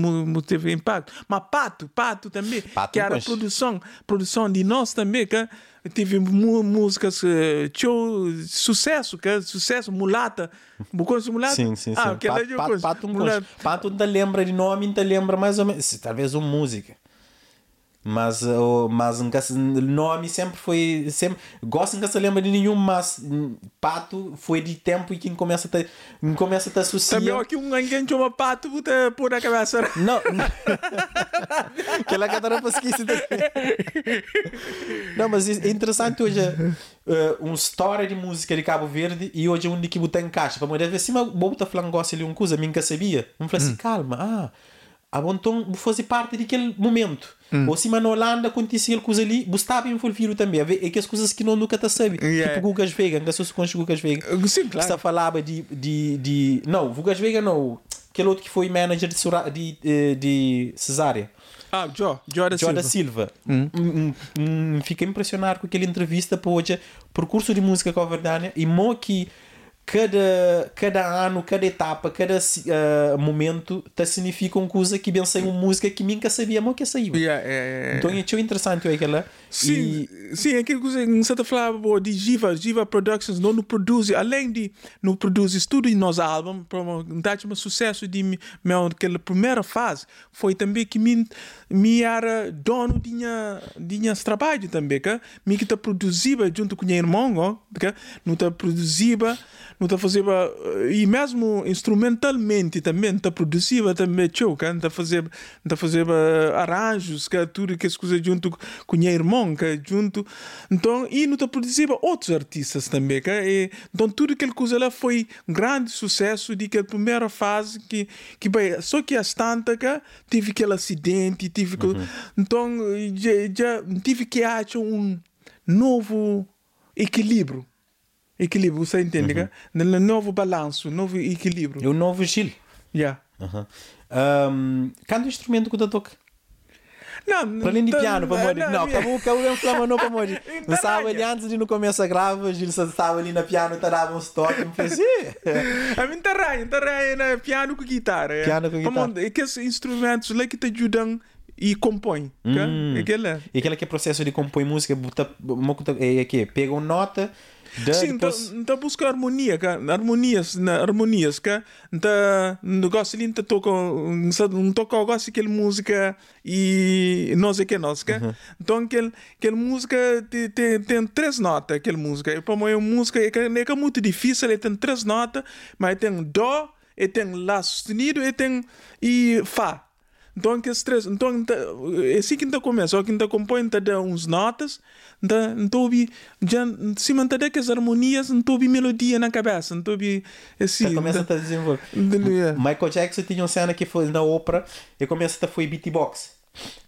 S2: teve impacto. Mas Pato, Pato também,
S1: Pato,
S2: que era produção, produção de nós também, que teve músicas, eh, tio, sucesso, que sucesso, mulata, Buconso mulata.
S1: Sim, sim, sim.
S2: Ah,
S1: Pato- pato, pato, um
S2: Mulata.
S1: pato ainda lembra de nome, ainda lembra mais ou menos. Talvez uma música. Mas, o mas nunca se- nome sempre foi. Sempre, gosto nunca se lembra de nenhum, mas hum, pato foi de tempo e quem começa a te, quem começa a te associar.
S2: Também aqui um alguém chama pato, puta, pôr na cabeça.
S1: Não. Aquela catarina para esquecer Não, mas é interessante hoje uh, um história de música de Cabo Verde e hoje é um de que botar em caixa. Para mulher ver se mas vou botar falando gosta ali um coisa, mim que sabia. Não falei assim, calma, ah, a vou fazer parte daquele momento. Ou se na Holanda acontecia coisa ali, você estava envolvido também. A é que as coisas que não nunca te sabe.
S2: Yeah.
S1: Tipo Gugas Vega, que se com Gugas Vega.
S2: Sim, claro.
S1: você falava de, de, de. Não, Gugas Vega não. Aquele outro que foi manager de, Sura, de, de Cesária.
S2: Ah, Joe, Joe da
S1: João da
S2: Silva.
S1: Silva. Hum, hum, hum, fiquei impressionado com aquela entrevista para hoje, percurso de música coverdânia e mo que cada, cada ano, cada etapa, cada eh, momento tá significa uma coisa que saiu uma música que nunca sabia mo que saiu.
S2: Yeah, é, é.
S1: Então é interessante aquela.
S2: Sim,
S1: E
S2: sim, aquilo que você está falando de Jiva, Jiva Productions, não nos produz, além de não produzir tudo em nosso álbum, para dar um sucesso de meu, aquela primeira fase, foi também que me, me era dono de minha, de minha trabalho também, que me que está produziva junto com irmão, ó, que não está produziva, está fazendo, e mesmo instrumentalmente também está produziva também, tchau, que está fazendo, está fazendo arranjos, que tudo que as coisas junto com meu irmão, que junto, então, e não está produziva outros artistas também, que e, então tudo aquela coisa lá foi um grande sucesso de que a primeira fase que, que bem, só que as tantas que tive aquele acidente, tive que, então, já, já tive que achar um novo equilíbrio. Equilíbrio, você entende? Uhum. Um novo balanço, novo equilíbrio.
S1: é o novo Gil.
S2: Yeah.
S1: Uhum. Um, cada instrumento que tu toca.
S2: Não,
S1: Para além de
S2: tá-
S1: piano, para morrer. Não, acabou, acabou mesmo falando não para morrer.
S2: Então,
S1: Não estava ali antes de no começo a grava, Gil estava ali na piano, te dava uns toques, me fez.
S2: A mim tá raio, tá raio na piano com guitarra. é.
S1: Piano com guitarra.
S2: É que esses instrumentos lá que te ajudam e compõem.
S1: Hum.
S2: É aquele é.
S1: E aquele que é processo de compor música, bota- é que pega uma nota,
S2: Sim, então,
S1: depois...
S2: então busca harmonia, cá. harmonias, na, harmonias, cá. Então, negócio ali, então toca, não toca o gosto aquela música e não sei o que nós, cá.
S1: Uhum.
S2: Então, aquele, aquela música tem, tem, tem três notas, aquela música. Para mim, a música é, é, é muito difícil, ele tem três notas, mas tem dó, e tem lá sustenido, e tem e fá. Então, que três, então, tá- é assim que ainda começa, só que ainda compõe, ainda dá uns notas, então, ouvi, já, se manter que as harmonias, então, ouvi melodia na cabeça, então, ouvi, assim,
S1: Você começa a desenvolver. Michael Jackson tinha uma cena que foi na ópera e começa a foi beatbox.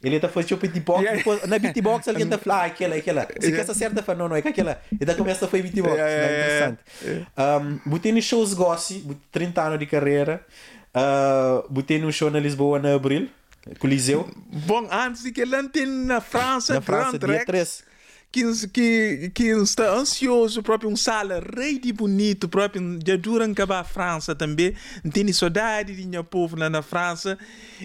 S1: Ele está fazendo beatbox,
S2: Yeah.
S1: depois, na beatbox alguém está falando, ah, aquela, aquela. Se
S2: Yeah.
S1: essa certa fala, não, não, é que aquela. E daí começa a foi beatbox,
S2: Yeah, yeah,
S1: é
S2: yeah,
S1: interessante. Um, botei no shows Gossi, 30 anos de carreira, uh, botei num show na Lisboa na Abril, Coliseu,
S2: Bom, antes de que ele entre na França,
S1: na França, dia
S2: Rex,
S1: 3.
S2: Que, que, que está ansioso, próprio um sala rei de bonito, próprio já dura acabar a França também, tem saudade de meu povo lá na França,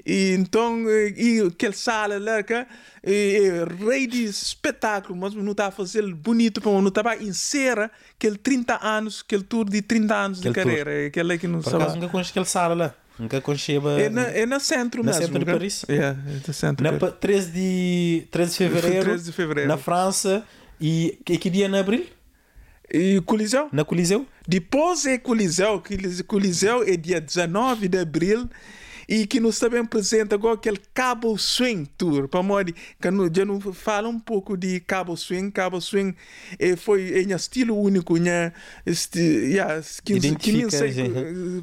S2: e então, e aquele sala lá, que, e, rei de espetáculo, mas não está a fazer bonito, para não estava em cera, aquele 30 anos, aquele tour de 30 anos de
S1: Aquele tour.
S2: carreira, aquele que não sabe.
S1: nunca conheci aquele sala lá. Nunca conheci.
S2: É na, é na centro
S1: Na
S2: mesmo.
S1: centro de
S2: que-
S1: Paris?
S2: É, é no centro.
S1: Na
S2: de-
S1: pa- 13 de, 13 de fevereiro,
S2: 13 de fevereiro.
S1: na França, e que, que dia na Abril?
S2: E Coliseu?
S1: Na Coliseu?
S2: Depois é Coliseu, Coliseu é dia 19 de abril e que nos também apresenta agora aquele Cabo Swing Tour. Para mim, que não- já não fala um pouco de Cabo Swing. Cabo Swing é, foi em estilo único, né? Este, yeah, que, que nem sei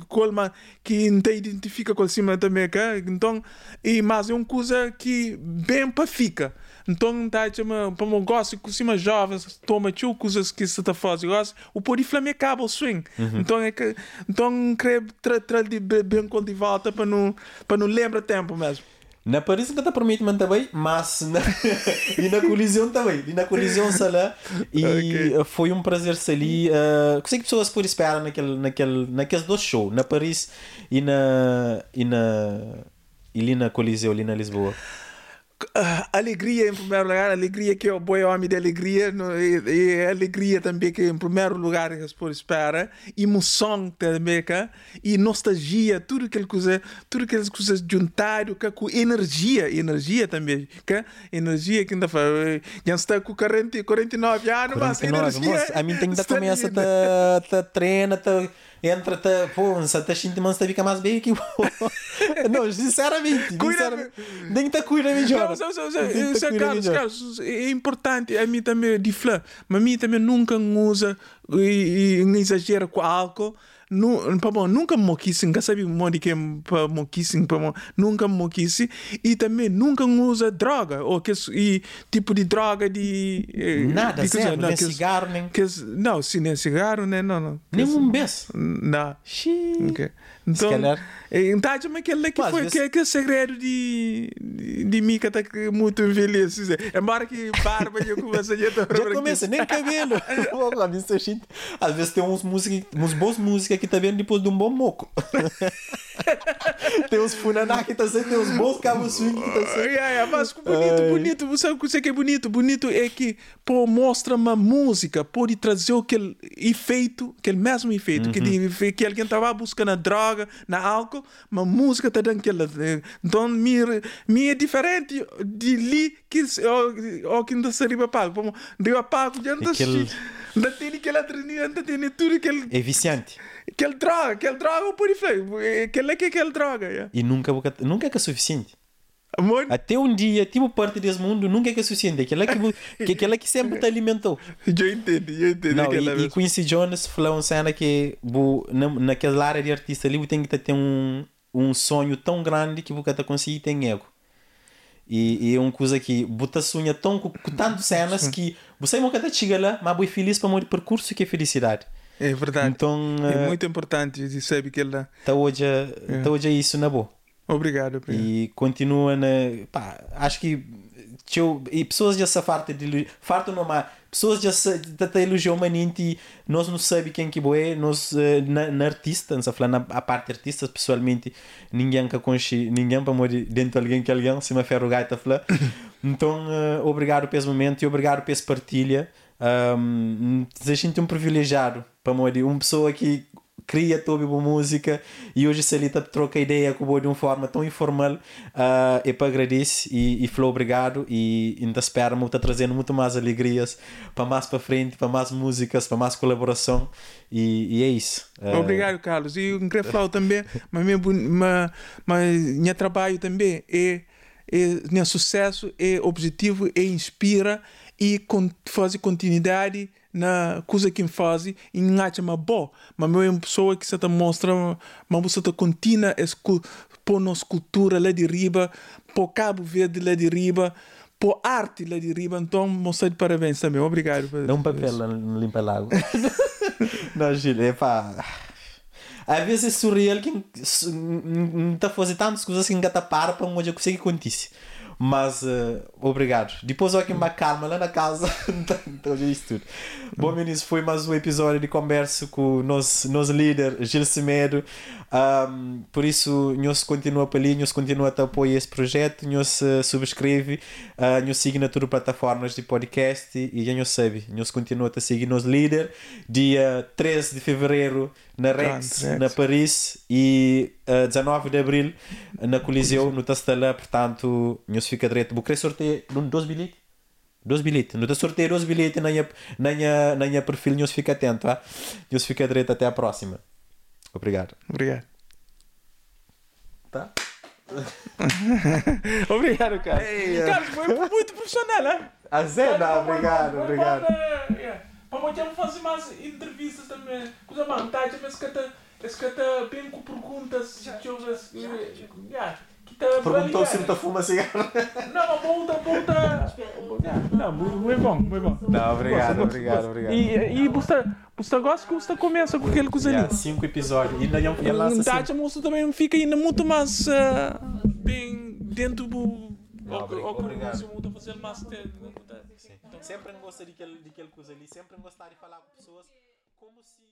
S2: qual, mas que não te identifica com cima também, cá. Então, e, mas é uma coisa que bem para fica. Então, tá, chama, para um gosto que cima jovens toma tio coisas que se está fazendo, gosto, o pode flamengo cabo swing. Então, é que, então, creio tra, tra de be- bem quando de volta para não, para não lembrar tempo mesmo.
S1: Na Paris nunca te promete também, mas na, e na colisão também. E na colisão sala e
S2: Ok.
S1: uh, foi um prazer ser ali. Uh, que sei que pessoas por esperar naquele, naquele, naqueles dois shows, na Paris e na e na e ali na Coliseu, ali na Lisboa.
S2: Ah, alegria em primeiro lugar, alegria que é o bom homem de alegria, e, e alegria também que em primeiro lugar que se pode esperar, emoção também, cá, e nostalgia, tudo aquele coisa, tudo aquelas coisas juntado cá, com energia, energia também, cá, energia que ainda faz, já está com 40, 49 anos, mas
S1: 49,
S2: energia
S1: moço, a mim tem que
S2: está
S1: começa
S2: linda.
S1: a ta treina, ta, entra, ta, pô, se te sente mas te fica mais bem que Não, sinceramente,
S2: Cuida-
S1: que te cuidar melhor.
S2: Não, Carlos. Carlos, é importante, a mim também, de flã, mas a mim também nunca usa e, e exagera com álcool. Nu, pa bom, nunca moquisse, nunca sabe o de que para moquisse, pa bom, nunca moquisse e também nunca usa droga ou que e tipo de droga de
S1: Nada,
S2: de
S1: zero, nem
S2: que-
S1: cigarro, nem-
S2: que, não, se nem cigarro, né, não, não.
S1: Nem um beijo.
S2: Não.
S1: Xiii.
S2: Ok. Então,
S1: calhar.
S2: então mas aquele que
S1: Mas,
S2: foi
S1: esse-
S2: que, que é segredo de, de, de mim que está muito envelhece. Embora que barba já começa a
S1: Já começa, nem cabelo. A se Às vezes tem uns músicas, uns boas músicas que tá vendo depois de um bom moco. tem uns funaná que tá sendo, tem uns bons cabos swing que tá sendo.
S2: Yeah, yeah, mas bonito,
S1: Ai.
S2: bonito, você sabe o que é bonito? Bonito é que pô, mostra uma música, pode trazer aquele efeito, aquele mesmo efeito, que, de, que alguém estava buscando na droga, na álcool, mas a música está dando aquela. Então, me é diferente de ali que se- o o que ainda se arriba pago. Como arriba pago, já não
S1: Aquele-
S2: ainda tem aquela adrenalina, ainda tem tudo aquele,
S1: É viciante.
S2: aquele droga, aquele droga, fazer. Aquele é que é aquele droga, yeah.
S1: E nunca, nunca é que é suficiente.
S2: Amor,
S1: Até um dia, tipo parte desse mundo, nunca é que é suficiente. Aquela que, que, aquela que sempre te alimentou.
S2: eu entendo, eu entendo.
S1: Não, e, e. Quincy Jones falou uma cena que bu, na, naquela área de artista ali tem que ter um, um sonho tão grande que você conseguir ter ego. E, é uma coisa que você sonha tão com, com tantas cenas que você nunca chega lá, mas é feliz para o percurso que é felicidade.
S2: É verdade.
S1: Então,
S2: é
S1: eh,
S2: muito importante sabe que ele
S1: tá hoje, tá hoje isso na boa.
S2: Obrigado, obrigado.
S1: E continua na. Pá, acho que. tio, E pessoas já se fartam de. Fartam não mais. Pessoas já se te elogiam uma e nós não sabemos quem que é. Nós, eh, na, na artista, não falar na a parte artista, pessoalmente, ninguém que conhece, ninguém para morrer dentro de alguém que alguém, se me ferro gaita falar. Então, eh, obrigado por esse momento e obrigado por essa partilha. Um, Deixem-te um privilegiado para morrer. Uma pessoa que cria toda boa música. E hoje se tá troca ideia com o de uma forma tão informal. Uh, é para agradecer e, e falou obrigado. E ainda espero muito trazendo muito mais alegrias para mais para frente para mais músicas para mais colaboração. E, e é isso. Uh,
S2: Obrigado, Carlos. E eu queria falar também, mas meu, mas, mas meu trabalho também é, é sucesso, é objetivo, é inspira e con, faz continuidade na coisa que faz e acha uma boa. Mas é uma pessoa que se te mostra, uma pessoa que continua a pôr nossa cultura lá de riba, pôr Cabo Verde lá de riba, pôr arte lá de riba. Então, mostrar de parabéns também. Obrigado.
S1: dá um papel no limpa lago não Gil é pá às vezes é surreal que não está fazendo tantas coisas que não está para para onde eu consigo acontecer mas uh, obrigado. Depois aqui uma calma lá na casa. Então já isso tudo. Bom meninos foi mais um episódio de conversa com o nosso, nosso líder Gil Semedo. Um, por isso nós continua para ali nós continua a apoiar esse projeto. Nós uh, subscreve uh, nós siga na todas as plataformas de podcast e já nós sabe nós continua a seguir nosso líder. Dia 13 de fevereiro na Rex,
S2: Rex.
S1: na Paris e uh, 19 de abril na Coliseu no Tastela portanto nós fica direito vou querer sorteio dois bilhetes dois bilhetes não te sorteio dois bilhetes na minha, na minha, na minha perfil nós fica atento tá? nós fica direito até a próxima obrigado
S2: Obrigado.
S1: tá?
S2: Obrigado, Carlos.
S1: Ei, é.
S2: Carlos, foi muito profissional, né?
S1: a Zena obrigado obrigado
S2: Para motivo fazer mais entrevistas também. Coisa mais, tá? Esse que tá esse que está bem com perguntas. Yeah. Que tá
S1: Perguntou se está fuma cigarro.
S2: Não, mas volta, volta. Não, muito, muito bom, muito bom.
S1: Não, obrigado, obrigado, obrigado.
S2: E, e você, você gosta que você começa com aquele coisa ali.
S1: Yeah, cinco episódios. E
S2: Um
S1: cinco.
S2: Tati, moço também fica ainda muito mais ah, bem dentro do.
S1: Não,
S2: Ou ou você muito a fazer mais. te-
S1: Sim. Sempre gosta daquele, daquele coisa ali, sempre gostar de falar com pessoas como se.